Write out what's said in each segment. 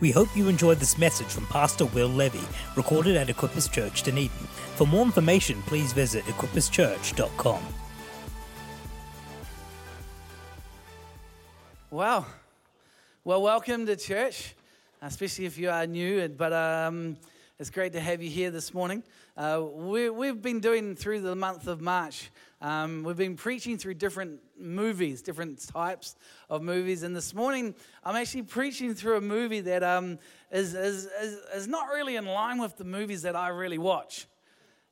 We hope you enjoyed this message from Pastor Will Levy, recorded at Equippers Church Dunedin. For more information, please visit equipperschurch.com. Wow. Well, welcome to church, especially if you are new. But um, it's great to have you here this morning. Uh, we, we've been doing through the month of March, um, we've been preaching through different movies, different types of movies. And this morning, I'm actually preaching through a movie that um, is, is, is, is not really in line with the movies that I really watch.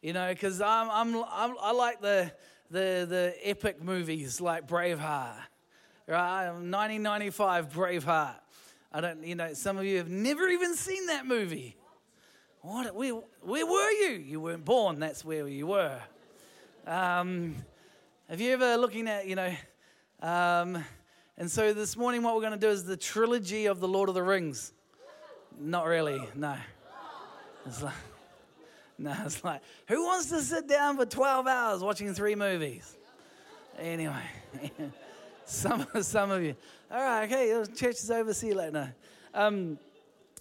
You know, because I'm, I'm, I'm, I like the, the, the epic movies like Braveheart right? 1995 Braveheart. I don't, you know, some of you have never even seen that movie. What, where, where were you? You weren't born, that's where you were. Um, have you ever looking at, you know, um, and so this morning what we're going to do is the trilogy of the Lord of the Rings. Not really, no. It's like, no, it's like, who wants to sit down for 12 hours watching three movies? Anyway. Some, some of you. All right, okay, church is over. See you later. Um,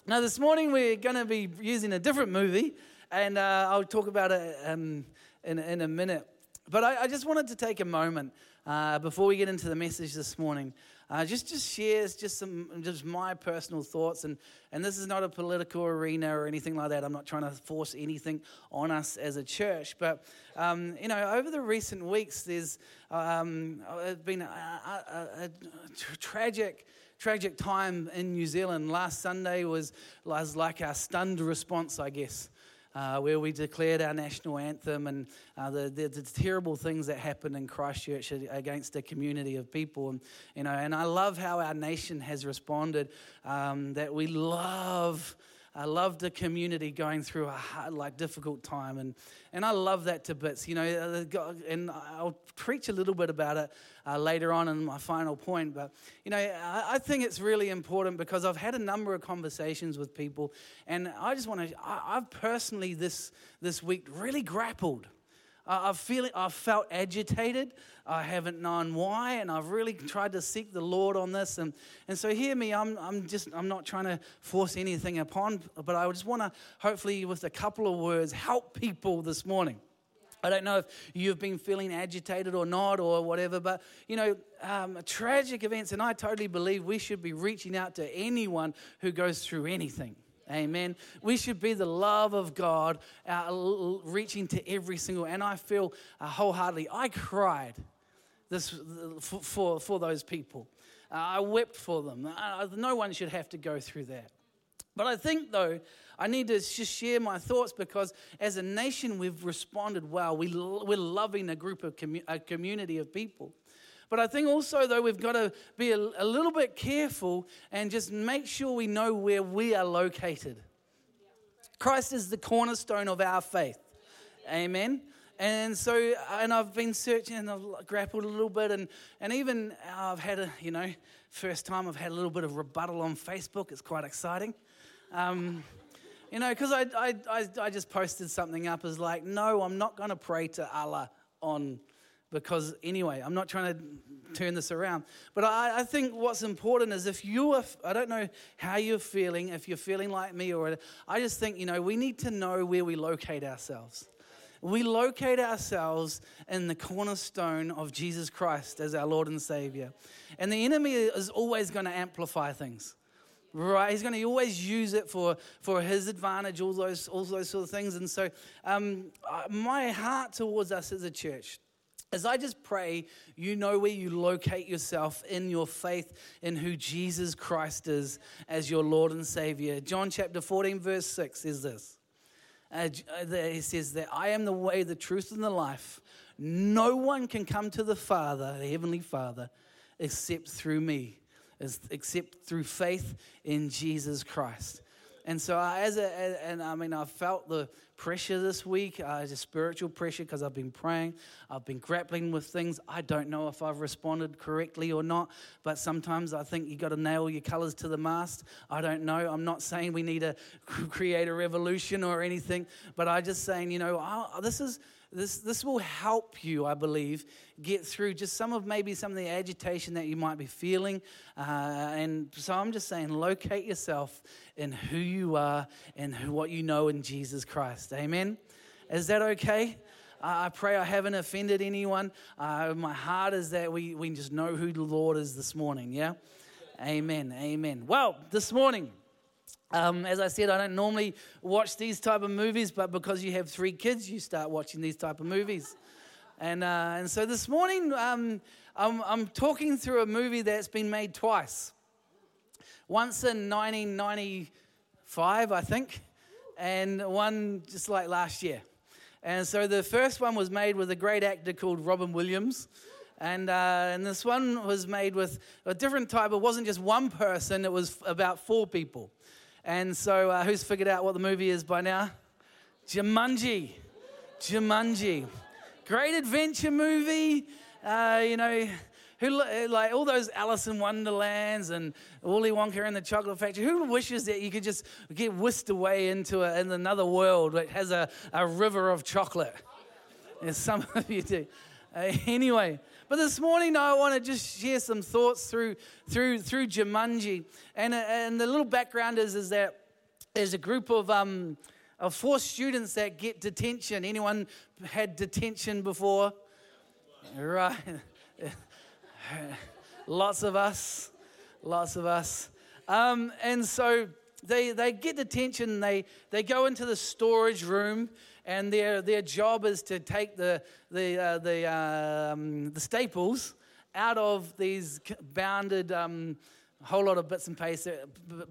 now, this morning we're going to be using a different movie, and uh, I'll talk about it um, in, in a minute. But I, I, just wanted to take a moment uh, before we get into the message this morning uh, just just shares just some just my personal thoughts. And and this is not a political arena or anything like that. I'm not trying to force anything on us as a church. But um, you know over the recent weeks there's um, been a, a, a, a tragic tragic time in new zealand last sunday was, was like our stunned response i guess uh, where we declared our national anthem and uh, the, the, the, terrible things that happened in Christchurch against a community of people. And, you know, and I love how our nation has responded, um, that we love I love the community going through a hard, like difficult time, and and I love that to bits. You know, uh, and I'll preach a little bit about it uh, later on in my final point. But you know, I, I, think it's really important because I've had a number of conversations with people, and I just want to. I've personally this this week really grappled I've, feeling, I've felt agitated. I haven't known why, and I've really tried to seek the Lord on this. And, and so, hear me, I'm, I'm just I'm not trying to force anything upon, but I just want to, hopefully, with a couple of words, help people this morning. I don't know if you've been feeling agitated or not or whatever, but you know, um, tragic events, and I totally believe we should be reaching out to anyone who goes through anything. Amen. We should be the love of God uh, reaching to every single, and I feel uh, wholeheartedly, I cried this for, for, for those people. Uh, I wept for them. Uh, no one should have to go through that. But I think, though, I need to just share my thoughts because as a nation, we've responded well. We, we're loving a group of commu- a community of people. But I think also, though, we've got to be a, a little bit careful and just make sure we know where we are located. Christ is the cornerstone of our faith. Amen. And so, and I've been searching and I've grappled a little bit, and, and even I've had a, you know, first time I've had a little bit of rebuttal on Facebook. It's quite exciting. Um, you know, because I, I, I, I just posted something up as like, no, I'm not going to pray to Allah on because anyway, I'm not trying to turn this around. But I, I, think what's important is if you are, I don't know how you're feeling, if you're feeling like me or, I just think, you know, we need to know where we locate ourselves. We locate ourselves in the cornerstone of Jesus Christ as our Lord and Savior. And the enemy is always going to amplify things right? He's going to always use it for, for his advantage, all those, all those sort of things. And so, um, my heart towards us as a church as I just pray, you know where you locate yourself in your faith in who Jesus Christ is as your Lord and Savior. John chapter 14, verse 6 is this. Uh, he says that I am the way, the truth, and the life. No one can come to the Father, the Heavenly Father, except through me, except through faith in Jesus Christ. And so, as a, and I mean, I felt the pressure this week, uh, just spiritual pressure, because I've been praying, I've been grappling with things. I don't know if I've responded correctly or not, but sometimes I think you've got to nail your colors to the mast. I don't know. I'm not saying we need to create a revolution or anything, but I'm just saying, you know, oh, this is this, this will help you, I believe, get through just some of maybe some of the agitation that you might be feeling. Uh, and so I'm just saying, locate yourself in who you are and who, what you know in Jesus Christ. Amen. Is that okay? I pray I haven't offended anyone. Uh, my heart is that we, we just know who the Lord is this morning, yeah? Amen, amen. Well, this morning, um, as I said, I don't normally watch these type of movies, but because you have three kids, you start watching these type of movies. And, uh, and so this morning, um, I'm, I'm talking through a movie that's been made twice. Once in 1995, I think, and one just like last year. And so the first one was made with a great actor called Robin Williams. And, uh, and this one was made with a different type. It wasn't just one person, it was about four people. And so, uh, who's figured out what the movie is by now? Jumanji. Jumanji. Great adventure movie. Uh, you know, who like all those Alice in Wonderlands and Willy Wonka and the Chocolate Factory. Who wishes that you could just get whisked away into a, in another world that has a, a river of chocolate? And some of you do. Uh, anyway, but this morning I want to just share some thoughts through through through Jumanji, and uh, and the little background is is that there's a group of um of four students that get detention. Anyone had detention before? Right. lots of us, lots of us. Um, and so they, they get detention, they, they go into the storage room, and their, their job is to take the, the, uh, the, um, the staples out of these bounded um, whole lot of bits and, pieces,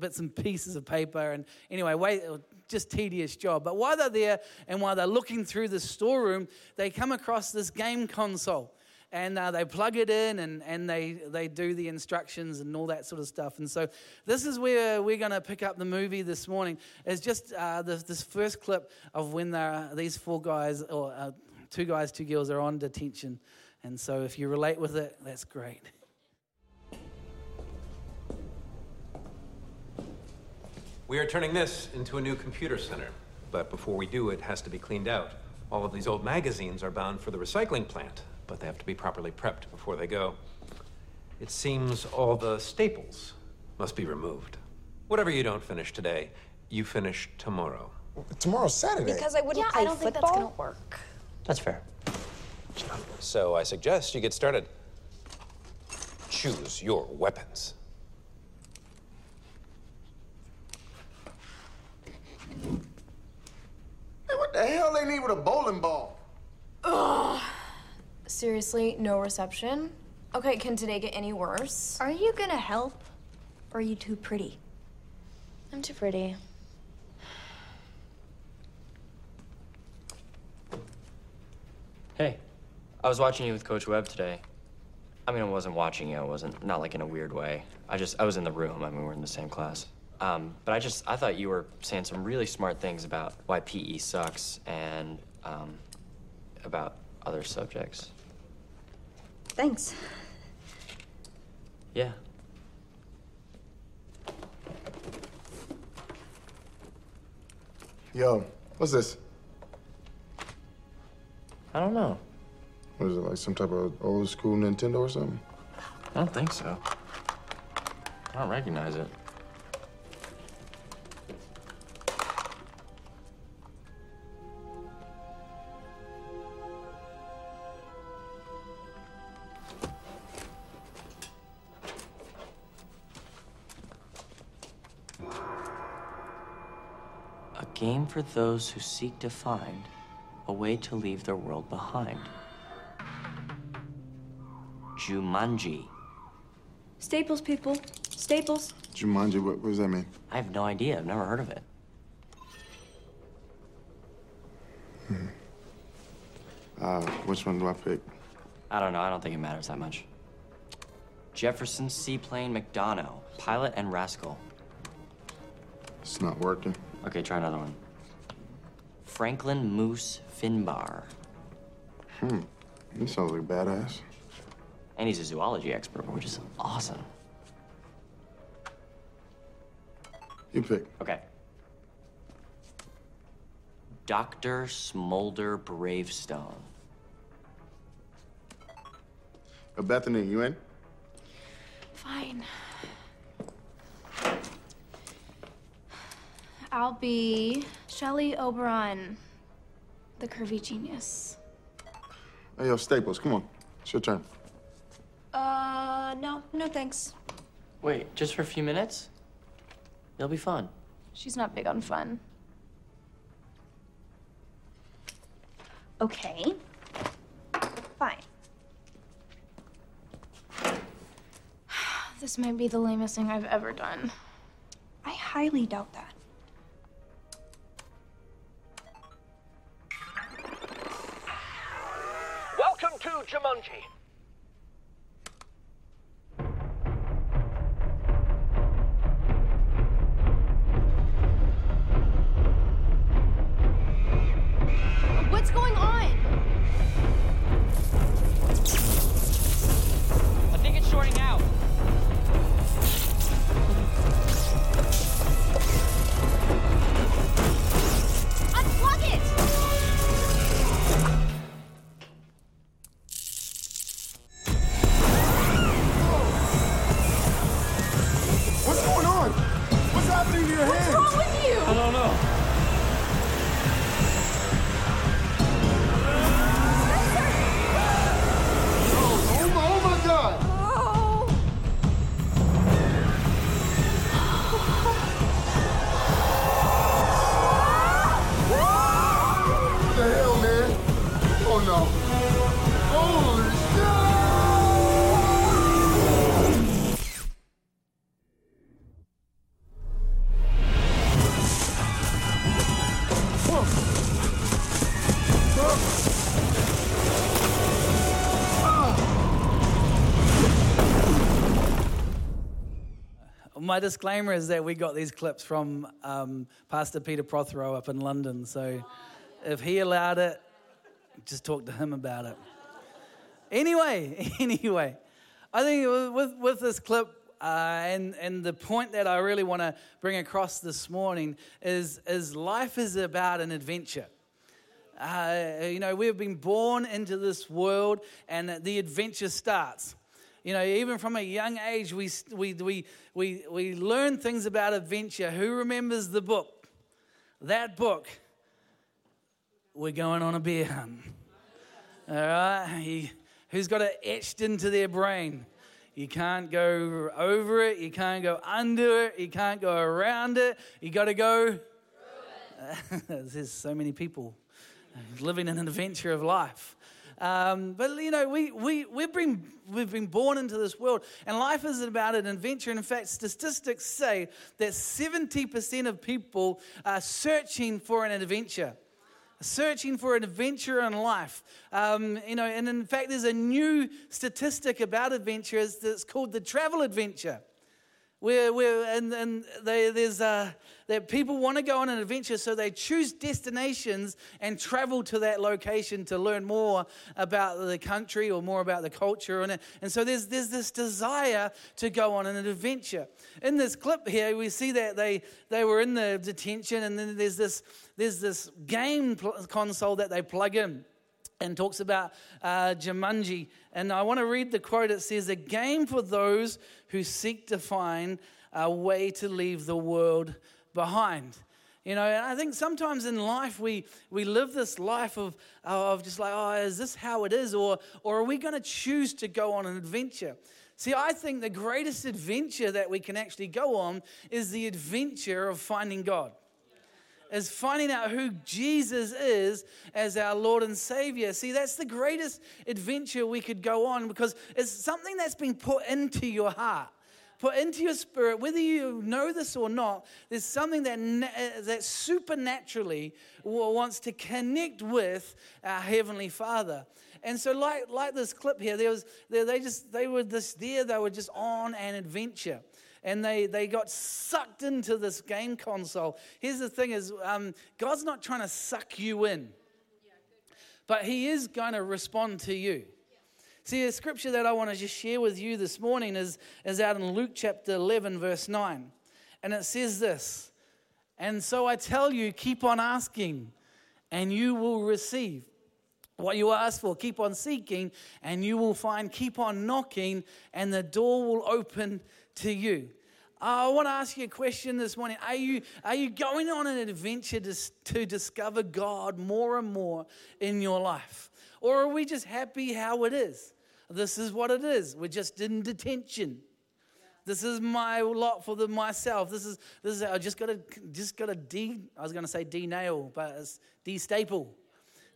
bits and pieces of paper. And anyway, wait, just tedious job. But while they're there and while they're looking through the storeroom, they come across this game console and uh, they plug it in and, and they, they do the instructions and all that sort of stuff. And so this is where we're going to pick up the movie this morning. It's just uh, this, this first clip of when these four guys, or uh, two guys, two girls, are on detention. And so if you relate with it, that's great. We are turning this into a new computer center. But before we do, it has to be cleaned out. All of these old magazines are bound for the recycling plant but they have to be properly prepped before they go. It seems all the staples must be removed. Whatever you don't finish today, you finish tomorrow. Tomorrow's Saturday. Because I wouldn't yeah, play I don't football. think that's gonna work. That's fair. So I suggest you get started. Choose your weapons. Hey, what the hell they need with a bowling ball? Ugh. Seriously, no reception? Okay, can today get any worse? Are you gonna help? Or are you too pretty? I'm too pretty. Hey, I was watching you with Coach Webb today. I mean, I wasn't watching you. I wasn't, not like in a weird way. I just, I was in the room. I mean, we are in the same class. Um, but I just, I thought you were saying some really smart things about why PE sucks and um, about other subjects. Thanks. Yeah. Yo, what's this? I don't know. What is it, like some type of old school Nintendo or something? I don't think so. I don't recognize it. For those who seek to find a way to leave their world behind. Jumanji. Staples, people. Staples. Jumanji, what, what does that mean? I have no idea. I've never heard of it. Hmm. Uh, which one do I pick? I don't know. I don't think it matters that much. Jefferson Seaplane McDonough, pilot and rascal. It's not working. Okay, try another one. Franklin Moose Finbar. Hmm. He sounds like a badass. And he's a zoology expert, which is awesome. You pick. Okay. Dr. Smolder Bravestone. Uh, Bethany, you in? Fine. I'll be Shelley Oberon, the curvy genius. Hey, yo, Staples, come on. It's your turn. Uh, no, no thanks. Wait, just for a few minutes? It'll be fun. She's not big on fun. Okay. Fine. This might be the lamest thing I've ever done. I highly doubt that. Jumanji. My disclaimer is that we got these clips from um, Pastor Peter Prothero up in London. So if he allowed it, just talk to him about it. Anyway, anyway, I think with, with this clip, uh, and, and the point that I really want to bring across this morning is, is life is about an adventure. Uh, you know, we've been born into this world and the adventure starts. You know, even from a young age, we, we, we, we, we learn things about adventure. Who remembers the book? That book, We're Going on a Bear Hunt. All right? He, who's got it etched into their brain? You can't go over it, you can't go under it, you can't go around it, you got to go. There's so many people living an adventure of life. Um, but you know, we, we, we've, been, we've been born into this world, and life is about an adventure. And in fact, statistics say that 70% of people are searching for an adventure. Searching for an adventure in life. Um, you know, and in fact, there's a new statistic about adventures that's called the travel adventure where, where and, and they, there's uh, that people want to go on an adventure, so they choose destinations and travel to that location to learn more about the country or more about the culture. And, and so there's, there's this desire to go on an adventure. In this clip here, we see that they, they were in the detention, and then there's this, there's this game console that they plug in and talks about uh, Jumanji. And I want to read the quote. It says, A game for those who seek to find a way to leave the world behind. You know, and I think sometimes in life we, we live this life of, of just like, oh, is this how it is? Or, or are we going to choose to go on an adventure? See, I think the greatest adventure that we can actually go on is the adventure of finding God is finding out who Jesus is as our Lord and Savior. See, that's the greatest adventure we could go on because it's something that's been put into your heart. Put into your spirit, whether you know this or not, there's something that, that supernaturally wants to connect with our Heavenly Father. And so, like, like this clip here, there was, they, just, they were this there, they were just on an adventure and they, they got sucked into this game console. Here's the thing is, um, God's not trying to suck you in, but he is going to respond to you. See, a scripture that I want to just share with you this morning is, is out in Luke chapter 11, verse 9. And it says this And so I tell you, keep on asking, and you will receive. What you ask for, keep on seeking, and you will find. Keep on knocking, and the door will open to you. Uh, I want to ask you a question this morning. Are you, are you going on an adventure to, to discover God more and more in your life? Or are we just happy how it is? This is what it is. We're just in detention. This is my lot for the myself. This is this is I just got to just got to de. I was going to say de-nail, but it's de-staple,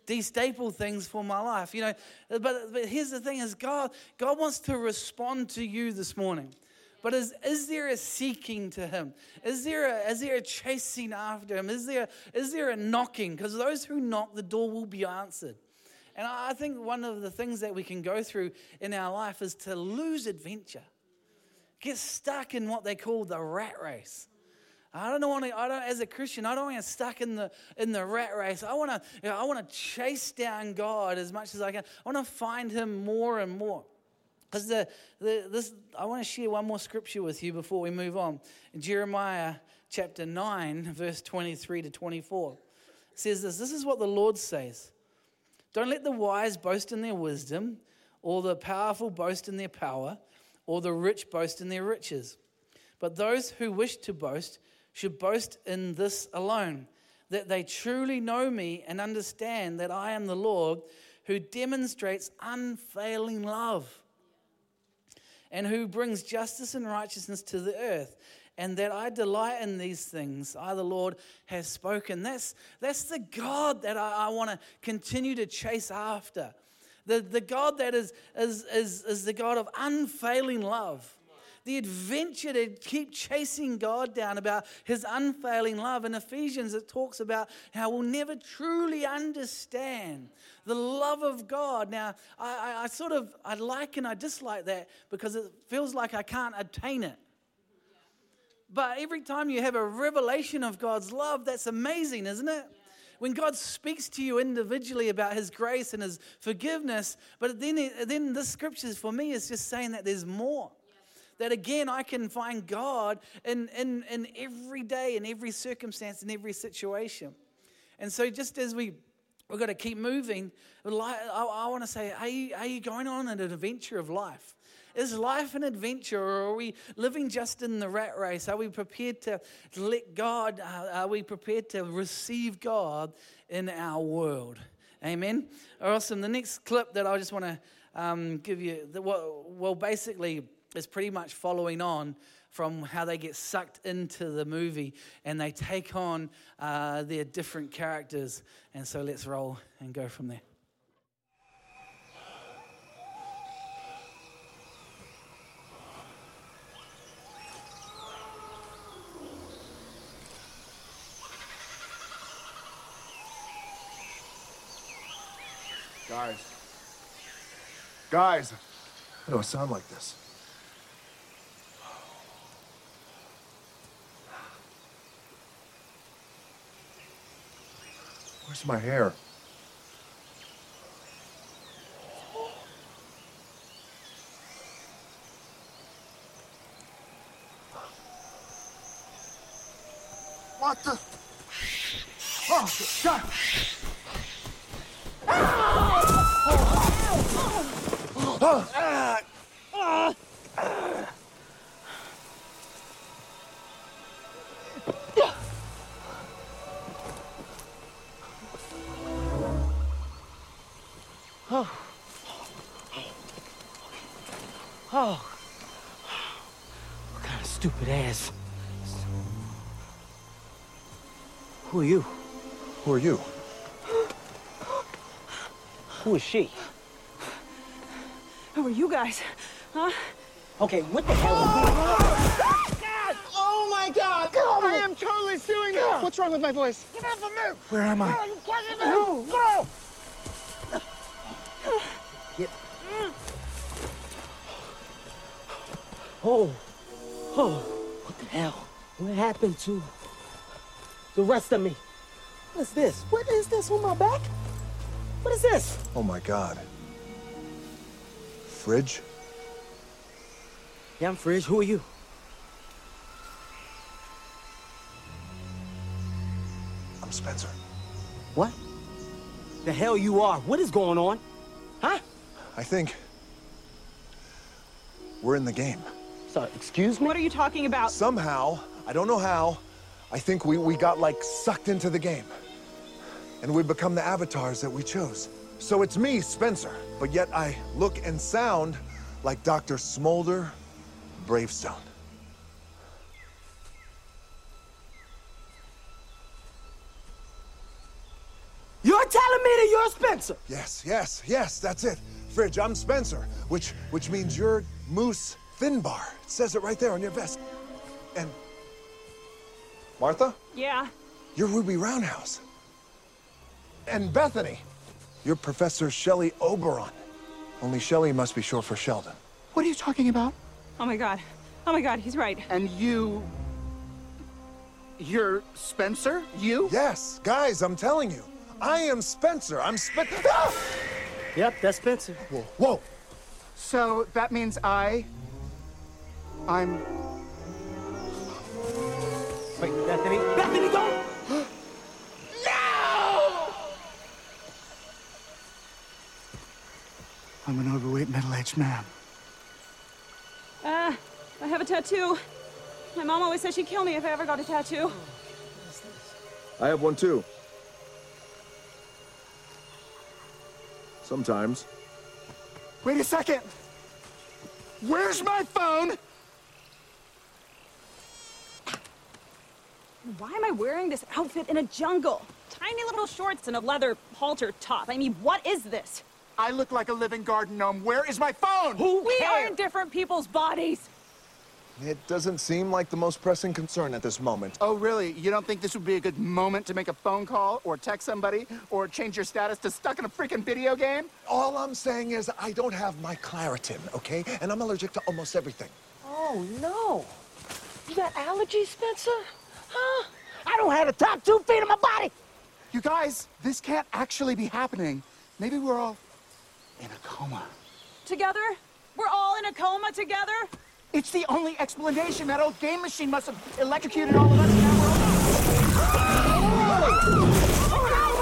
de-staple things for my life. You know, but but here's the thing: is God God wants to respond to you this morning. But is, is there a seeking to him? Is there a, is there a chasing after him? Is there, is there a knocking? Because those who knock, the door will be answered. And I think one of the things that we can go through in our life is to lose adventure, get stuck in what they call the rat race. I don't want to. I don't. As a Christian, I don't want to get stuck in the in the rat race. I want to. You know, I want to chase down God as much as I can. I want to find Him more and more. Because the, the this, I want to share one more scripture with you before we move on. Jeremiah chapter nine, verse twenty-three to twenty-four, says this. This is what the Lord says. Don't let the wise boast in their wisdom, or the powerful boast in their power, or the rich boast in their riches. But those who wish to boast should boast in this alone that they truly know me and understand that I am the Lord who demonstrates unfailing love and who brings justice and righteousness to the earth and that I delight in these things. I, the Lord, has spoken. That's, that's the God that I, I want to continue to chase after. The, the God that is, is, is, is the God of unfailing love. The adventure to keep chasing God down about his unfailing love. In Ephesians, it talks about how we'll never truly understand the love of God. Now, I, I, I sort of I like and I dislike that because it feels like I can't attain it. But every time you have a revelation of God's love, that's amazing, isn't it? When God speaks to you individually about His grace and His forgiveness, but then, then this scripture for me is just saying that there's more. That again, I can find God in, in, in every day, in every circumstance, in every situation. And so, just as we we've got to keep moving, I, I want to say, are you, are you going on an adventure of life? Is life an adventure or are we living just in the rat race? Are we prepared to let God, uh, are we prepared to receive God in our world? Amen. Awesome. The next clip that I just want to um, give you, well, well, basically, is pretty much following on from how they get sucked into the movie and they take on uh, their different characters. And so let's roll and go from there. Guys. Guys. I don't sound like this. Where's my hair? Who is she? Who are you guys? Huh? Okay, what the hell are you? Oh my god! I am totally suing you! What's wrong with my voice? Get off of me! Where am I? No! Go! Get. Oh. Oh. What the hell? What happened to the rest of me? What's this? What is this on my back? What is this? Oh my god. Fridge? Yeah, I'm Fridge. Who are you? I'm Spencer. What? The hell you are. What is going on? Huh? I think we're in the game. So, excuse me? What are you talking about? Somehow, I don't know how, I think we, we got like sucked into the game. And we've become the avatars that we chose. So it's me, Spencer, but yet I look and sound like Dr. Smolder Bravestone. You're telling me that you're Spencer? Yes, yes, yes, that's it. Fridge, I'm Spencer, which which means you're Moose Finbar. It says it right there on your vest. And Martha, Yeah. you're Ruby Roundhouse. And Bethany, you're Professor Shelley Oberon. Only Shelley must be short for Sheldon. What are you talking about? Oh my god. Oh my god, he's right. And you. You're Spencer? You? Yes, guys, I'm telling you. I am Spencer. I'm Spencer. Ah! Yep, that's Spencer. Whoa, whoa. So that means I. I'm. I'm an overweight middle aged man. Uh, I have a tattoo. My mom always said she'd kill me if I ever got a tattoo. I have one too. Sometimes. Wait a second! Where's my phone? Why am I wearing this outfit in a jungle? Tiny little shorts and a leather halter top. I mean, what is this? I look like a living garden gnome. Where is my phone? Who We are in different people's bodies. It doesn't seem like the most pressing concern at this moment. Oh, really? You don't think this would be a good moment to make a phone call or text somebody or change your status to stuck in a freaking video game? All I'm saying is I don't have my Claritin, okay? And I'm allergic to almost everything. Oh, no. You got allergies, Spencer? Huh? I don't have the top two feet of my body. You guys, this can't actually be happening. Maybe we're all in a coma. Together? We're all in a coma together? It's the only explanation. That old game machine must have electrocuted all of us. now we're all-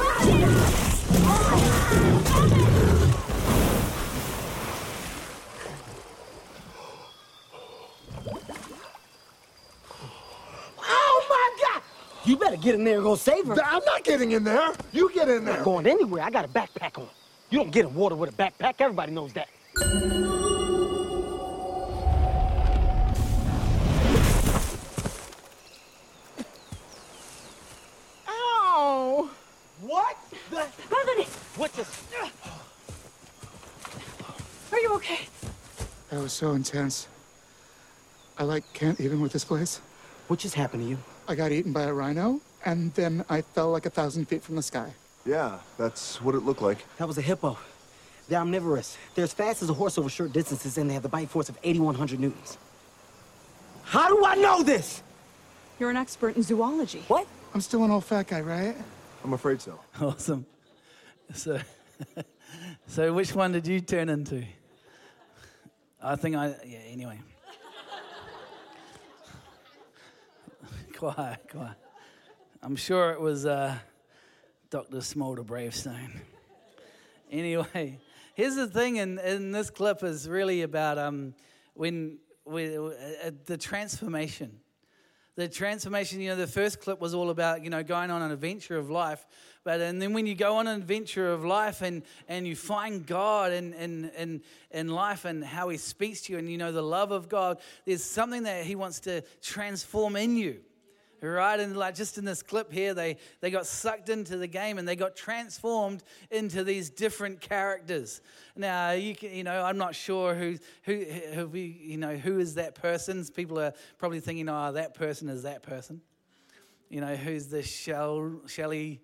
Oh, my God! You better get in there and go save her. I'm not getting in there. You get in there. I'm not there. going anywhere. I got a backpack on. You don't get in water with a backpack. Everybody knows that. Ow! What the? Bethany, What the? are you okay? That was so intense. I like can't even with this place. What just happened to you? I got eaten by a rhino, and then I fell like a thousand feet from the sky. Yeah, that's what it looked like. That was a hippo. They're omnivorous. They're as fast as a horse over short distances, and they have the bite force of 8,100 newtons. How do I know this? You're an expert in zoology. What? I'm still an old fat guy, right? I'm afraid so. Awesome. So, so which one did you turn into? I think I, yeah, anyway. quiet, quiet. I'm sure it was uh, Dr. Smolder Bravestone. Anyway, here's the thing and, in this clip is really about um, when, when uh, the transformation the transformation you know the first clip was all about you know going on an adventure of life but and then when you go on an adventure of life and and you find god in in in, in life and how he speaks to you and you know the love of god there's something that he wants to transform in you right and like just in this clip here they they got sucked into the game and they got transformed into these different characters. Now you can you know i'm not sure who who who we, you know who is that person. People are probably thinking oh that person is that person. You know who's the Shell, shelly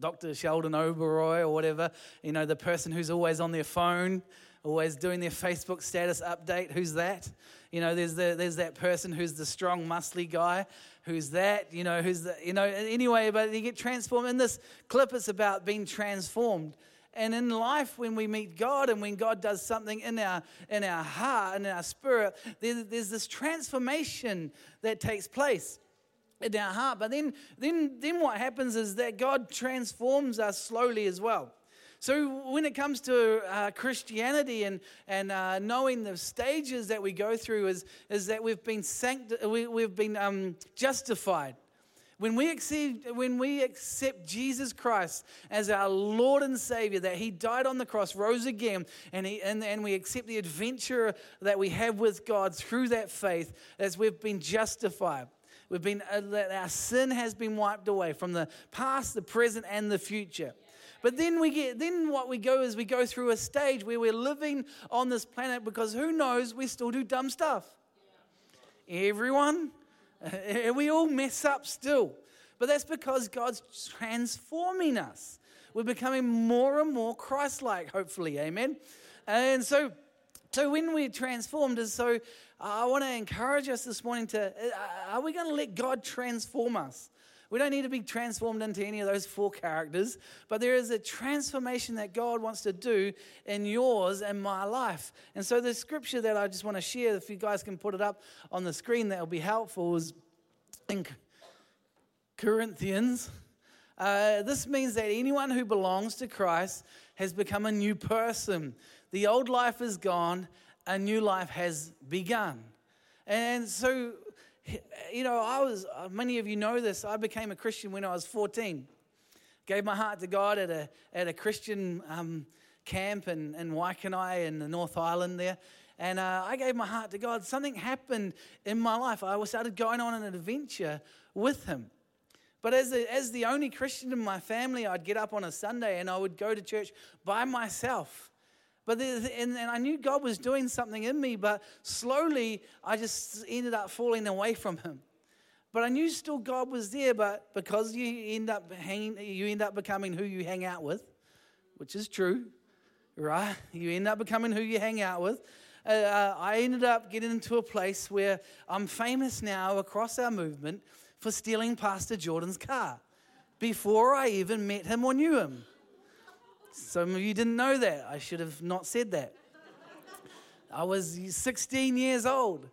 Dr. Sheldon Oberoi or whatever, you know, the person who's always on their phone, always doing their Facebook status update, who's that? You know, there's, the, there's that person who's the strong, muscly guy, who's that? You know, who's the, you know, anyway, but you get transformed. In this clip, it's about being transformed. And in life, when we meet God and when God does something in our, in our heart and in our spirit, there, there's this transformation that takes place. in our heart. But then, then, then what happens is that God transforms us slowly as well. So when it comes to uh, Christianity and, and uh, knowing the stages that we go through is, is that we've been, sanct- we, we've been um, justified. When we, accept, when we accept Jesus Christ as our Lord and Savior, that He died on the cross, rose again, and, he, and, and we accept the adventure that we have with God through that faith, as we've been justified. We've been, uh, our sin has been wiped away from the past, the present, and the future. But then we get, then what we go is we go through a stage where we're living on this planet because who knows, we still do dumb stuff. Everyone, we all mess up still. But that's because God's transforming us. We're becoming more and more Christ like, hopefully. Amen. And so, so when we're transformed, is so I want to encourage us this morning to uh, are we going to let God transform us? We don't need to be transformed into any of those four characters, but there is a transformation that God wants to do in yours and my life. And so, the scripture that I just want to share, if you guys can put it up on the screen, that will be helpful, is in Corinthians. Uh, this means that anyone who belongs to Christ has become a new person. The old life is gone, a new life has begun. And so, you know, I was, many of you know this, I became a Christian when I was 14. Gave my heart to God at a, at a Christian um, camp in, in Waikanae in the North Island there. And uh, I gave my heart to God. Something happened in my life. I started going on an adventure with Him. But as, a, as the only Christian in my family, I'd get up on a Sunday and I would go to church by myself. But and, and I knew God was doing something in me, but slowly I just ended up falling away from Him. But I knew still God was there, but because you end up hanging, you end up becoming who you hang out with, which is true, right? You end up becoming who you hang out with. Uh, uh I ended up getting into a place where I'm famous now across our movement for stealing Pastor Jordan's car before I even met him or knew him. Some of you didn't know that. I should have not said that. I was 16 years old.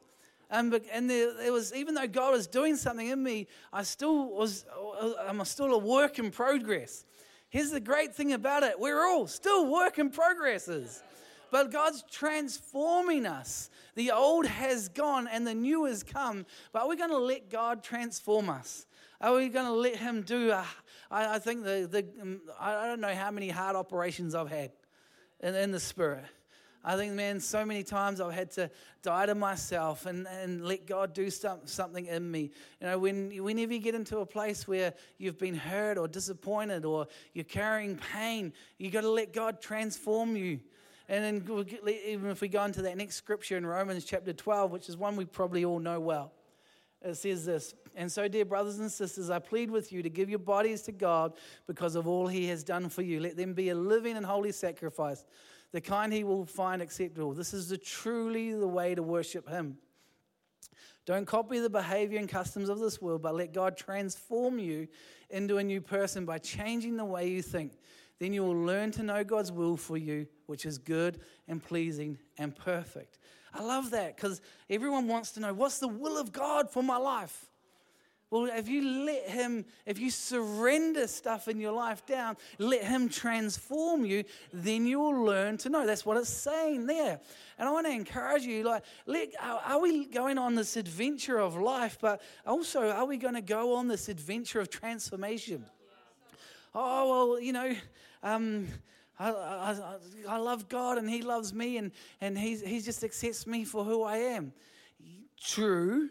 And, and there, was, even though God was doing something in me, I still was, uh, I'm still a work in progress. Here's the great thing about it we're all still work in progresses. But God's transforming us. The old has gone and the new has come. But we're going to let God transform us. Are we going to let Him do? A, I, I think the, the um, I don't know how many heart operations I've had in, in the spirit. I think, man, so many times I've had to die to myself and, and let God do some, something in me. You know, when, whenever you get into a place where you've been hurt or disappointed or you're carrying pain, you've got to let God transform you. And then, even if we go into that next scripture in Romans chapter 12, which is one we probably all know well, it says this And so, dear brothers and sisters, I plead with you to give your bodies to God because of all he has done for you. Let them be a living and holy sacrifice, the kind he will find acceptable. This is the, truly the way to worship him. Don't copy the behavior and customs of this world, but let God transform you into a new person by changing the way you think. Then you will learn to know God's will for you, which is good and pleasing and perfect. I love that because everyone wants to know what's the will of God for my life? Well, if you let Him, if you surrender stuff in your life down, let Him transform you, then you will learn to know. That's what it's saying there. And I want to encourage you, like, let, are we going on this adventure of life, but also are we going to go on this adventure of transformation? Oh, well, you know, um, I, I, I love God and He loves me and, and he's, He just accepts me for who I am. True.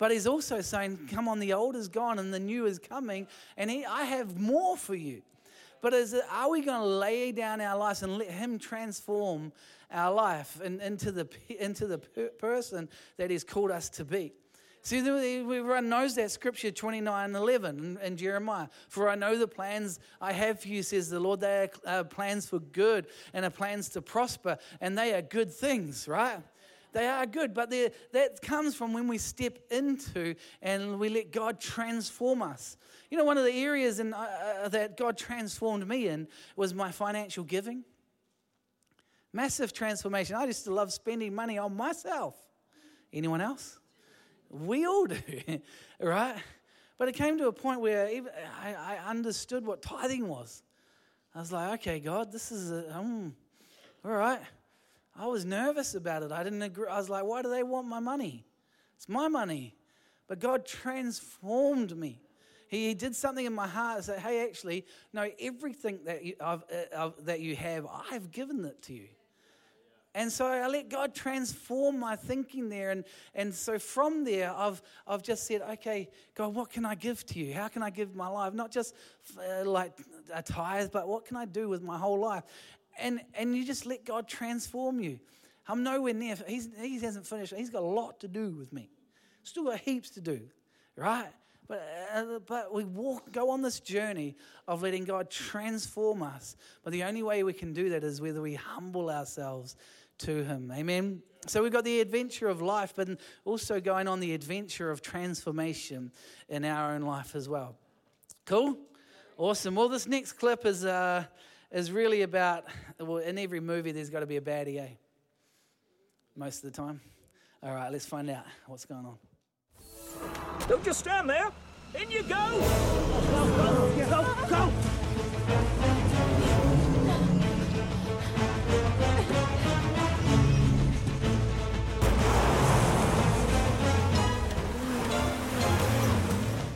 But He's also saying, Come on, the old is gone and the new is coming, and he, I have more for you. But is it, are we going to lay down our lives and let Him transform our life and, into the, into the person that He's called us to be? See, everyone knows that scripture 29 11 in, Jeremiah. For I know the plans I have for you, says the Lord. They are plans for good and are plans to prosper, and they are good things, right? They are good, but that comes from when we step into and we let God transform us. You know, one of the areas in, uh, uh that God transformed me in was my financial giving. Massive transformation. I used to love spending money on myself. Anyone else? We all do, right? But it came to a point where even I, I understood what tithing was. I was like, okay, God, this is a, um, all right. I was nervous about it. I didn't agree. I was like, why do they want my money? It's my money. But God transformed me. He, did something in my heart and said, hey, actually, no, everything that you, uh, uh, that you have, I've given it to you. And so I let God transform my thinking there. And, and so from there, I've, I've just said, okay, God, what can I give to you? How can I give my life? Not just uh, like a tithe, but what can I do with my whole life? And, and you just let God transform you. I'm nowhere near, he's, he hasn't finished. He's got a lot to do with me. Still got heaps to do, right? But, uh, but we walk, go on this journey of letting God transform us. But the only way we can do that is whether we humble ourselves to Him. Amen. So we've got the adventure of life, but also going on the adventure of transformation in our own life as well. Cool? Awesome. Well, this next clip is, uh, is really about, well, in every movie, there's got to be a baddie, eh? Most of the time. All right, let's find out what's going on. Don't just stand there. In you go. Go, go, go, go.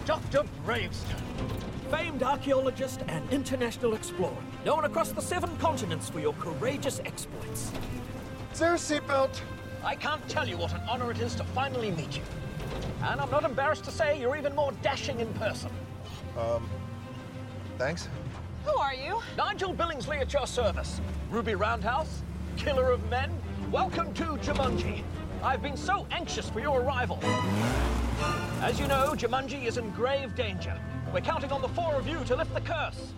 Dr. Bravestone, famed archaeologist and international explorer, known across the seven continents for your courageous exploits. Is there a seatbelt? I can't tell you what an honor it is to finally meet you. And I'm not embarrassed to say you're even more dashing in person. Um, thanks. Who are you? Nigel Billingsley at your service. Ruby Roundhouse, killer of men. Welcome to Jumanji. I've been so anxious for your arrival. As you know, Jumanji is in grave danger. We're counting on the four of you to lift the curse.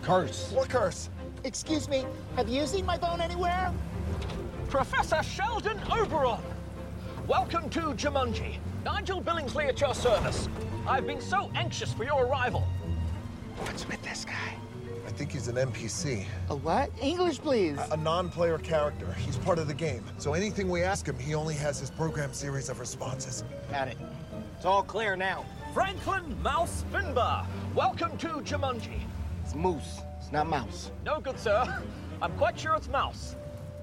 Curse? What curse? Excuse me, have you seen my phone anywhere? Professor Sheldon Oberon. Welcome to Jumanji. Nigel Billingsley at your service. I've been so anxious for your arrival. What's with this guy? I think he's an NPC. A what? English, please. A, a non-player character. He's part of the game. So anything we ask him, he only has his program series of responses. Got it. It's all clear now. Franklin Mouse Finbar. Welcome to Jumanji. It's moose. It's not mouse. No good, sir. I'm quite sure it's Mouse.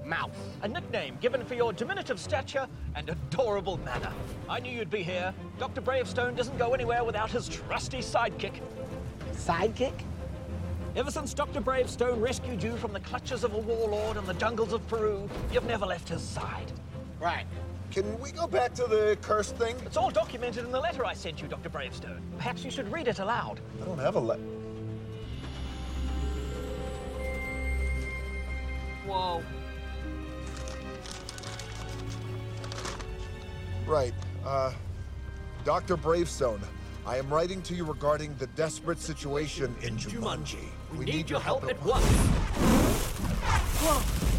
Mouse. A nickname given for your diminutive stature and adorable manner. I knew you'd be here. Dr. Bravestone doesn't go anywhere without his trusty sidekick. Sidekick? Ever since Dr. Bravestone rescued you from the clutches of a warlord in the jungles of Peru, you've never left his side. Right. Can we go back to the curse thing? It's all documented in the letter I sent you, Dr. Bravestone. Perhaps you should read it aloud. I don't have a letter. Whoa. Right. Uh, Dr. Bravestone, I am writing to you regarding the desperate situation in Jumanji. We, need, your help, at once.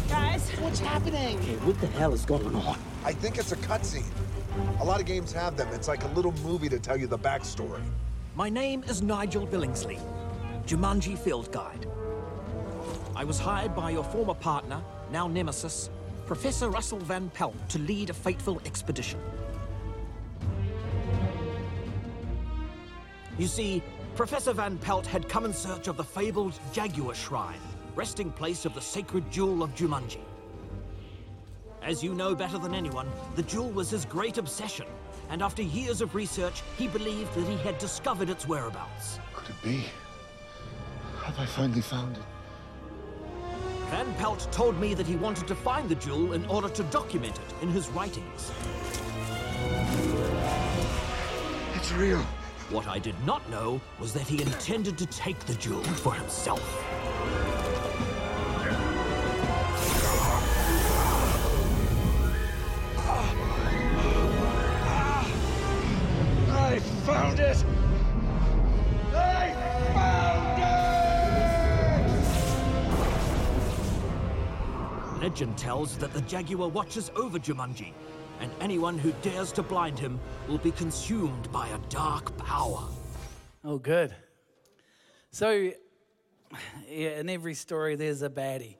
Whoa, guys. What's happening? Hey, what the hell is going on? I think it's a cutscene. A lot of games have them. It's like a little movie to tell you the backstory. My name is Nigel Billingsley, Jumanji Field Guide. I was hired by your former partner, now nemesis, Professor Russell Van Pelt, to lead a fateful expedition. You see, Professor Van Pelt had come in search of the fabled Jaguar Shrine, resting place of the sacred jewel of Jumanji. As you know better than anyone, the jewel was his great obsession, and after years of research, he believed that he had discovered its whereabouts. Could it be? Have I finally found it? Van Pelt told me that he wanted to find the jewel in order to document it in his writings. It's real. What I did not know was that he intended to take the jewel for himself. Found it! I found it! Legend tells that the Jaguar watches over Jumanji, and anyone who dares to blind him will be consumed by a dark power. Oh, good. So, yeah, in every story, there's a baddie.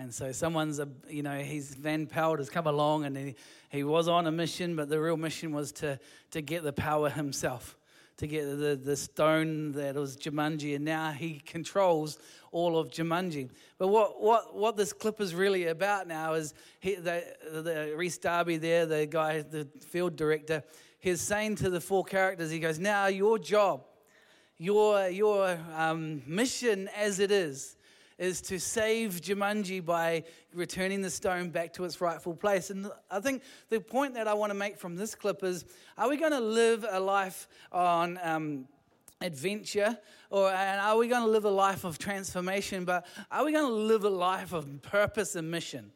And so someone's, a, you know, he's Van Pelt has come along and he, he was on a mission, but the real mission was to, to get the power himself, to get the, the stone that was Jumanji, and now he controls all of Jumanji. But what, what, what this clip is really about now is he, the, the Rhys Darby there, the guy, the field director, he's saying to the four characters, he goes, now your job, your, your um, mission as it is, is to save Jumanji by returning the stone back to its rightful place. And I think the point that I want to make from this clip is are we going to live a life on. Um, adventure or and are we going to live a life of transformation but are we going to live a life of purpose and mission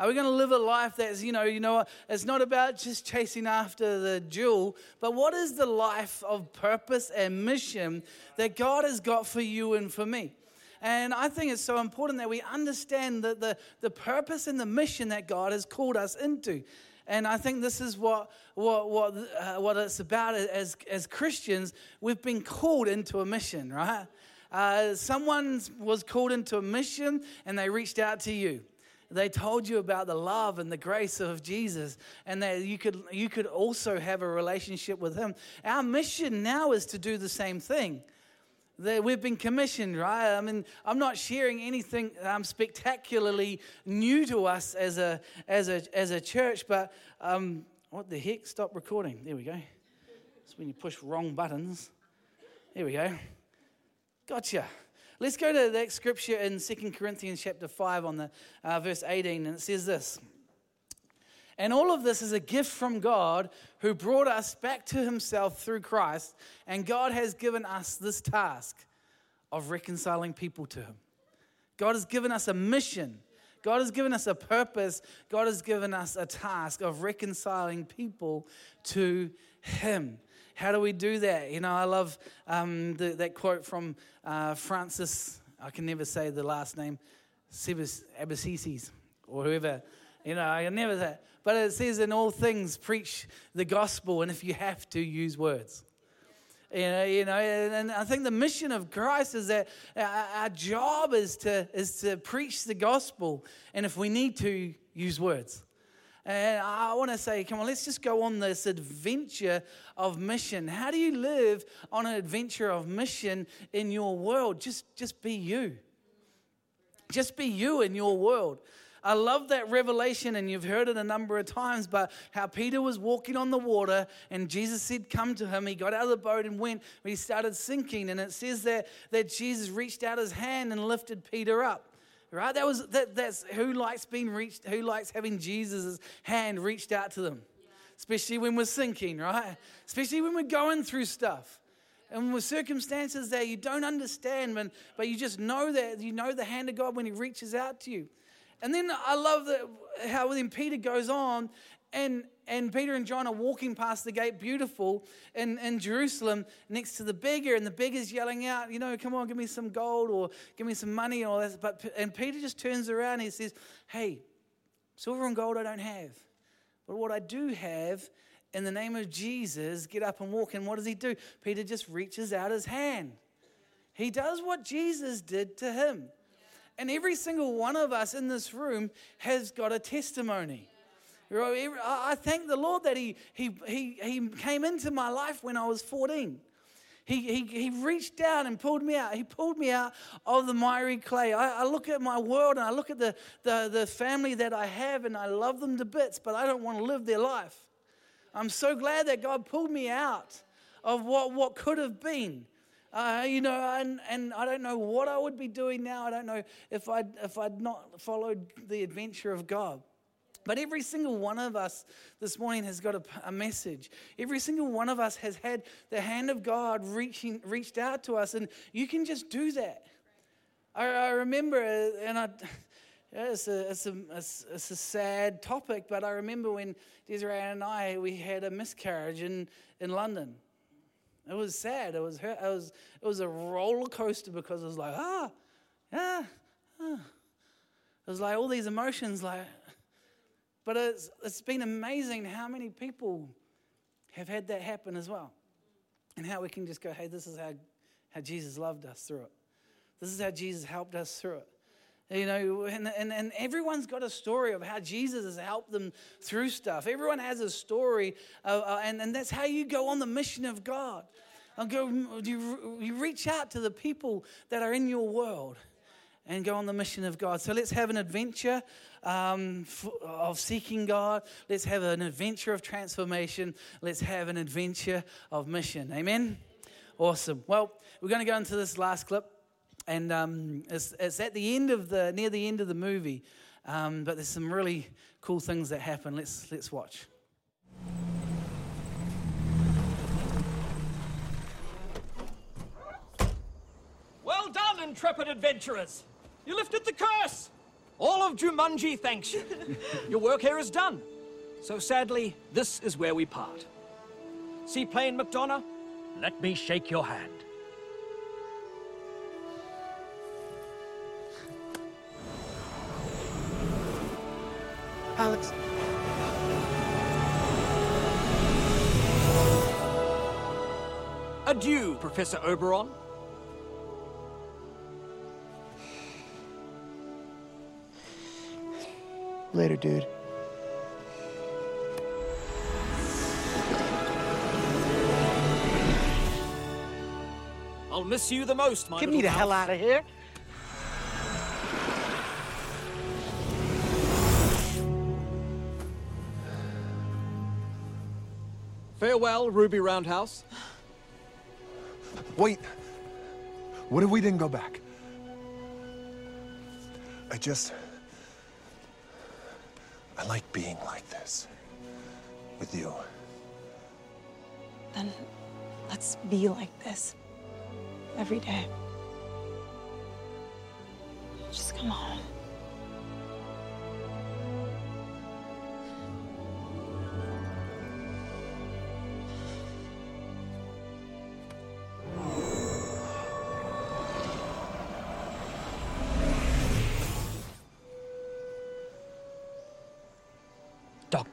are we going to live a life that's, you know, you know, it's not about just chasing after the jewel, but what is the life of purpose and mission that God has got for you and for me? And I think it's so important that we understand the, the, the purpose and the mission that God has called us into. And I think this is what, what, what, uh, what it's about as, as Christians. We've been called into a mission, right? Uh, someone was called into a mission and they reached out to you. They told you about the love and the grace of Jesus and that you could, you could also have a relationship with Him. Our mission now is to do the same thing that we've been commissioned, right? I mean, I'm not sharing anything um, spectacularly new to us as a, as a, as a church, but um, what the heck? Stop recording. There we go. It's when you push wrong buttons. There we go. Gotcha. Let's go to that scripture in 2 Corinthians chapter 5 on the uh, verse 18, and it says this. And all of this is a gift from God who brought us back to himself through Christ. And God has given us this task of reconciling people to him. God has given us a mission. God has given us a purpose. God has given us a task of reconciling people to him. How do we do that? You know, I love um, the, that quote from uh, Francis, I can never say the last name, Abasisis, or whoever. You know, I never say but it says, in all things, preach the gospel, and if you have to, use words. You know, you know, and I think the mission of Christ is that our job is to, is to preach the gospel, and if we need to, use words. And I want to say, come on, let's just go on this adventure of mission. How do you live on an adventure of mission in your world? Just, just be you. Just be you in your world. I love that revelation, and you've heard it a number of times, but how Peter was walking on the water and Jesus said, Come to him. He got out of the boat and went, but he started sinking. And it says that, that Jesus reached out his hand and lifted Peter up. Right? That was that, that's who likes being reached, who likes having Jesus' hand reached out to them. Especially when we're sinking, right? Especially when we're going through stuff and with circumstances that you don't understand, but, but you just know that you know the hand of God when He reaches out to you. And then I love that how then Peter goes on and and Peter and John are walking past the gate, beautiful, in, in Jerusalem, next to the beggar, and the beggar's yelling out, you know, come on, give me some gold or give me some money and all that. But and Peter just turns around and he says, Hey, silver and gold I don't have. But what I do have, in the name of Jesus, get up and walk. And what does he do? Peter just reaches out his hand. He does what Jesus did to him. And every single one of us in this room has got a testimony. I thank the Lord that he, he, he, he came into my life when I was 14. He, he, he reached down and pulled me out. He pulled me out of the miry clay. I, I look at my world and I look at the, the, the family that I have and I love them to bits, but I don't want to live their life. I'm so glad that God pulled me out of what, what could have been. Uh, you know, and, and I don't know what I would be doing now. I don't know if I'd, if I'd not followed the adventure of God. But every single one of us this morning has got a, a, message. Every single one of us has had the hand of God reaching, reached out to us, and you can just do that. I, I remember, and I, it's, a, it's, a, it's, a sad topic, but I remember when Desiree and I, we had a miscarriage in, in London. It was sad. It was, hurt. it was, it was a roller coaster because it was like, ah, yeah, ah. It was like all these emotions, like, but it's, it's been amazing how many people have had that happen as well. And how we can just go, hey, this is how, how Jesus loved us through it. This is how Jesus helped us through it. You know, and, and, and everyone's got a story of how Jesus has helped them through stuff. Everyone has a story, of, uh, and, and that's how you go on the mission of God. Go, you, you reach out to the people that are in your world and go on the mission of God. So let's have an adventure um, of seeking God. Let's have an adventure of transformation. Let's have an adventure of mission. Amen? Awesome. Well, we're going to go into this last clip, and um, it's, it's, at the end of the near the end of the movie, um, but there's some really cool things that happen. Let's let's watch. Well done, intrepid adventurers! You lifted the curse! All of Jumanji thanks you. Your work here is done. So sadly, this is where we part. See, Seaplane McDonough, let me shake your hand. Alex. Adieu, Professor Oberon. Later, dude. I'll miss you the most, my Get me the little hell out of here. Farewell, Ruby Roundhouse. Wait. What if we didn't go back? I just. I like being like this. With you. Then let's be like this every day. Just come home.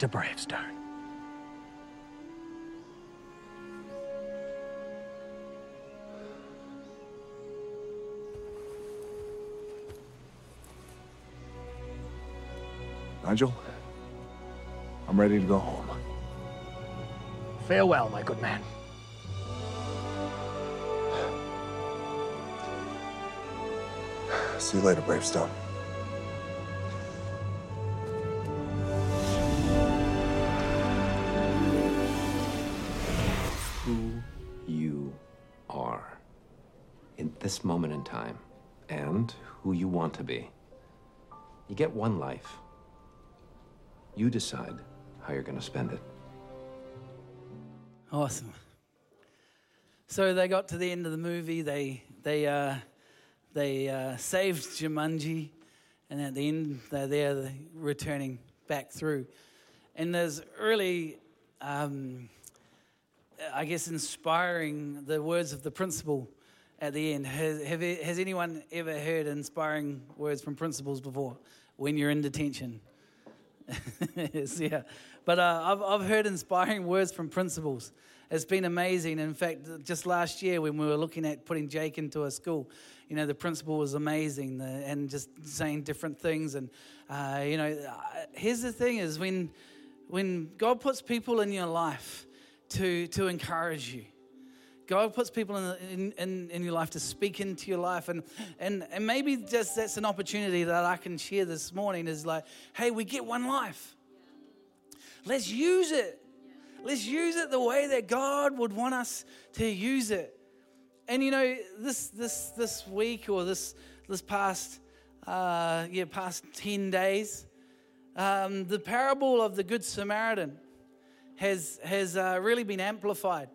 Dr. Bravestone. Nigel? I'm ready to go home. Farewell, my good man. See you later, Bravestone. Time and who you want to be. You get one life. You decide how you're going to spend it. Awesome. So they got to the end of the movie. They they uh, they uh, saved Jumanji, and at the end they're there, returning back through. And there's really, um, I guess, inspiring the words of the principal at the end. Has, have, has anyone ever heard inspiring words from principals before when you're in detention? yes, yeah. But uh, I've, I've heard inspiring words from principals. It's been amazing. In fact, just last year when we were looking at putting Jake into a school, you know, the principal was amazing and just saying different things. And, uh, you know, uh, here's the thing is when, when God puts people in your life to, to encourage you, God puts people in, in, in, your life to speak into your life. And, and, and maybe just that's an opportunity that I can share this morning is like, hey, we get one life. Let's use it. Let's use it the way that God would want us to use it. And you know, this this this week or this this past uh, yeah past ten days, um, the parable of the Good Samaritan has has uh, really been amplified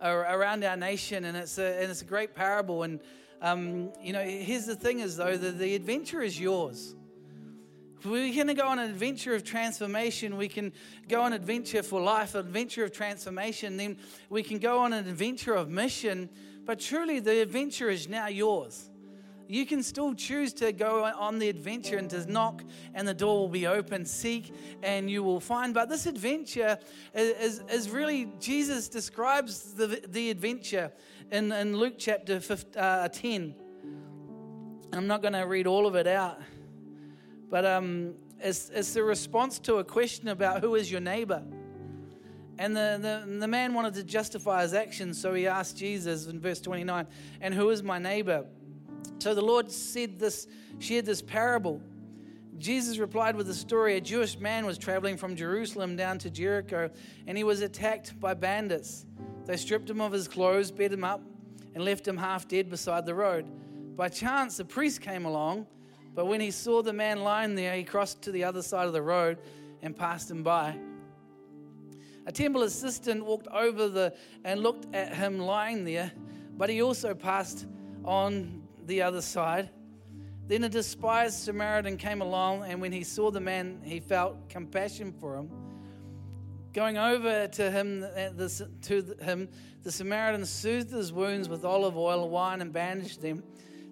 around our nation, and it's a and it's a great parable. And um, you know, here's the thing: is though the, the adventure is yours. We're going to go on an adventure of transformation. We can go on adventure for life, an adventure of transformation. Then we can go on an adventure of mission. But truly, the adventure is now yours. You can still choose to go on the adventure and to knock, and the door will be open. Seek, and you will find. But this adventure is, is really, Jesus describes the, the adventure in, in Luke chapter 15, uh, 10. I'm not going to read all of it out But um, it's, it's a response to a question about who is your neighbor. And the, the, the man wanted to justify his actions, so he asked Jesus in verse 29, And who is my neighbor? So the Lord said this, shared this parable. Jesus replied with a story. A Jewish man was traveling from Jerusalem down to Jericho, and he was attacked by bandits. They stripped him of his clothes, beat him up, and left him half dead beside the road. By chance, a priest came along, but when he saw the man lying there, he crossed to the other side of the road and passed him by. A temple assistant walked over the and looked at him lying there, but he also passed on the other side. Then a despised Samaritan came along, and when he saw the man, he felt compassion for him. Going over to him, to him, the Samaritan soothed his wounds with olive oil, wine, and bandaged them.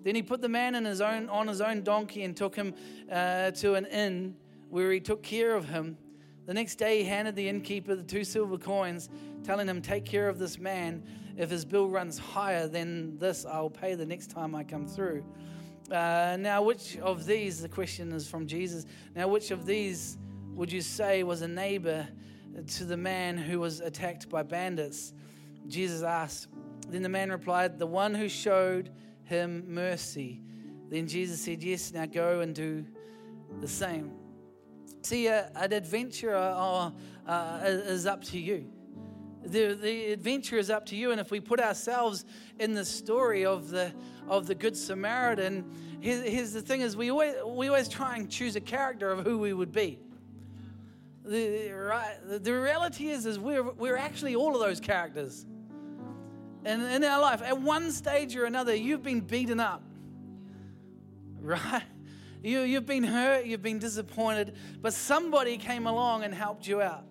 Then he put the man his own, on his own donkey and took him uh, to an inn where he took care of him. The next day, he handed the innkeeper the two silver coins, telling him, Take care of this man. If his bill runs higher than this, I'll pay the next time I come through. Uh, now, which of these, the question is from Jesus, now, which of these would you say was a neighbor to the man who was attacked by bandits? Jesus asked. Then the man replied, The one who showed him mercy. Then Jesus said, Yes, now go and do the same. See, uh, an adventure uh, uh, is up to you. The, the adventure is up to you. And if we put ourselves in the story of the, of the Good Samaritan, here's, here's the thing is we always, we always try and choose a character of who we would be. The, right, the reality is, is we're, we're actually all of those characters. And in our life, at one stage or another, you've been beaten up. Right? You, you've been hurt, you've been disappointed, but somebody came along and helped you out.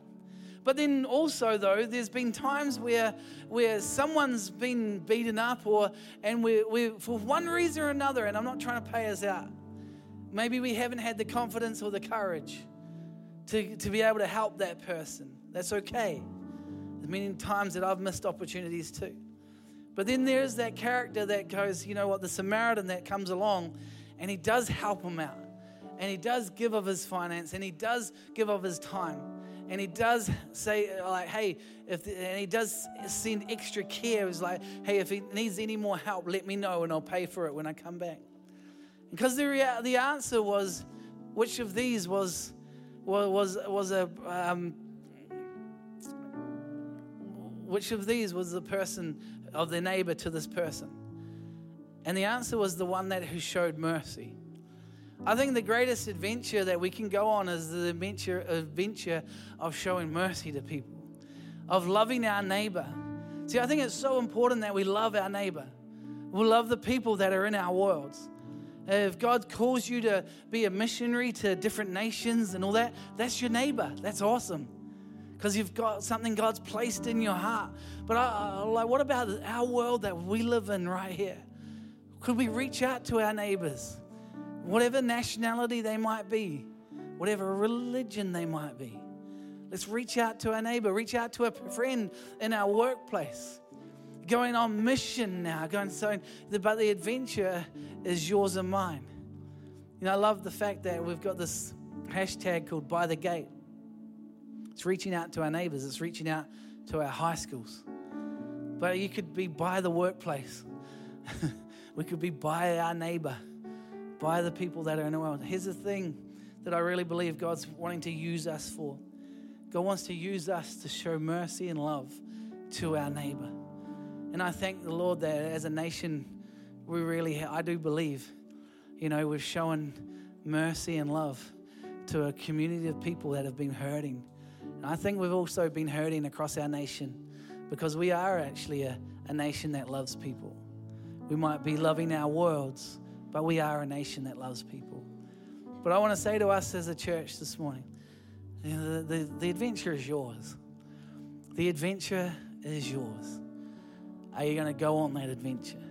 But then also, though, there's been times where, where someone's been beaten up, or and we, we, for one reason or another, and I'm not trying to pay us out, maybe we haven't had the confidence or the courage to, to be able to help that person. That's okay. There's many times that I've missed opportunities too. But then there's that character that goes, you know what, the Samaritan that comes along and he does help him out. And he does give of his finance and he does give of his time. And he does say, like, hey, if the, and he does send extra care. He's like, hey, if he needs any more help, let me know and I'll pay for it when I come back. Because the, the answer was, which of these was was was a um, which of these was the person of their neighbor to this person? And the answer was the one that who showed mercy. I think the greatest adventure that we can go on is the adventure, adventure of showing mercy to people, of loving our neighbor. See, I think it's so important that we love our neighbor. We love the people that are in our worlds. If God calls you to be a missionary to different nations and all that, that's your neighbor. That's awesome. Because you've got something God's placed in your heart. But I, like, what about our world that we live in right here? Could we reach out to our neighbors, whatever nationality they might be, whatever religion they might be? Let's reach out to our neighbor, reach out to a friend in our workplace going on mission now, going so but the adventure is yours and mine. You know, I love the fact that we've got this hashtag called by the gate. It's reaching out to our neighbors, it's reaching out to our high schools. But you could be by the workplace. we could be by our neighbor, by the people that are in the world. Here's the thing that I really believe God's wanting to use us for. God wants to use us to show mercy and love to our neighbor. And I thank the Lord that as a nation, we really, I do believe, you know, we've shown mercy and love to a community of people that have been hurting. And I think we've also been hurting across our nation because we are actually a, a nation that loves people. We might be loving our worlds, but we are a nation that loves people. But I want to say to us as a church this morning the, the, the adventure is yours. The adventure is yours. Are you going to go on that adventure?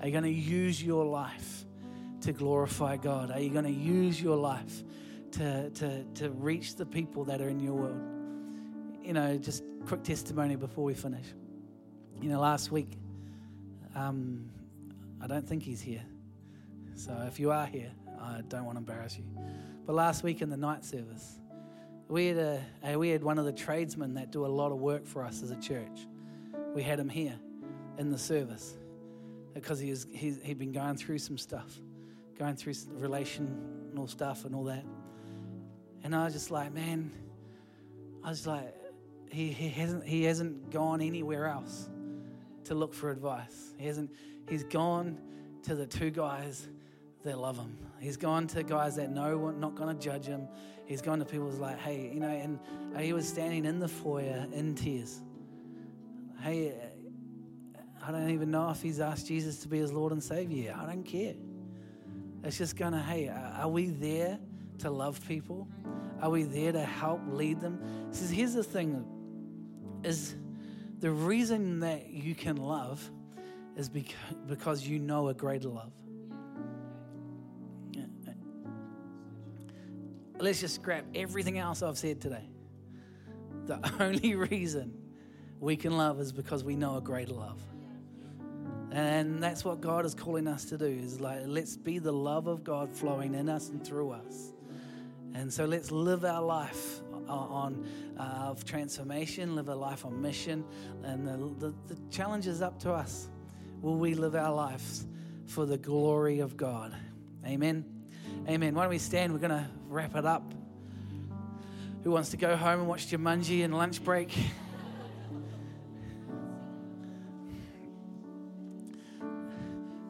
Are you going to use your life to glorify God? Are you going to use your life to, to, to reach the people that are in your world? You know, just quick testimony before we finish. You know, last week, um, I don't think he's here. So if you are here, I don't want to embarrass you. But last week in the night service, we had, a, we had one of the tradesmen that do a lot of work for us as a church. We had him here in the service because he was, he, he'd been going through some stuff, going through relational stuff and all that. And I was just like, man, I was like, he, he, hasn't, he hasn't gone anywhere else to look for advice. He hasn't, he's gone to the two guys that love him. He's gone to guys that know not going to judge him. He's gone to people who's like, hey, you know, and uh, he was standing in the foyer in tears. Hey, uh, I don't even know if he's asked Jesus to be his Lord and Savior. I don't care. It's just going to, hey, uh, are we there to love people? Are we there to help lead them? Says, here's the thing is the reason that you can love is because you know a greater love. Let's just scrap everything else I've said today. The only reason we can love is because we know a greater love. And that's what God is calling us to do is like let's be the love of God flowing in us and through us. And so let's live our life on uh, of transformation, live a life on mission, and the, the, the challenge is up to us. Will we live our lives for the glory of God? Amen. Amen. Why don't we stand? We're going to wrap it up. Who wants to go home and watch Jumanji and lunch break?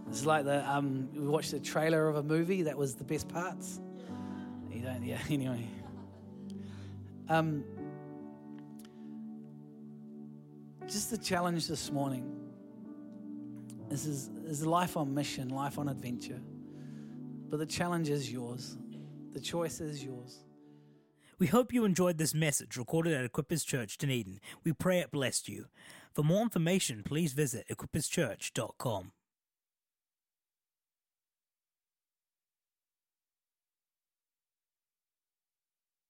It's like the um, we watched the trailer of a movie that was the best parts. You don't, yeah. Anyway, um, just the challenge this morning. This is is life on mission, life on adventure. But the challenge is yours. The choice is yours. We hope you enjoyed this message recorded at Equippers Church, Dunedin. We pray it blessed you. For more information, please visit equipperschurch.com.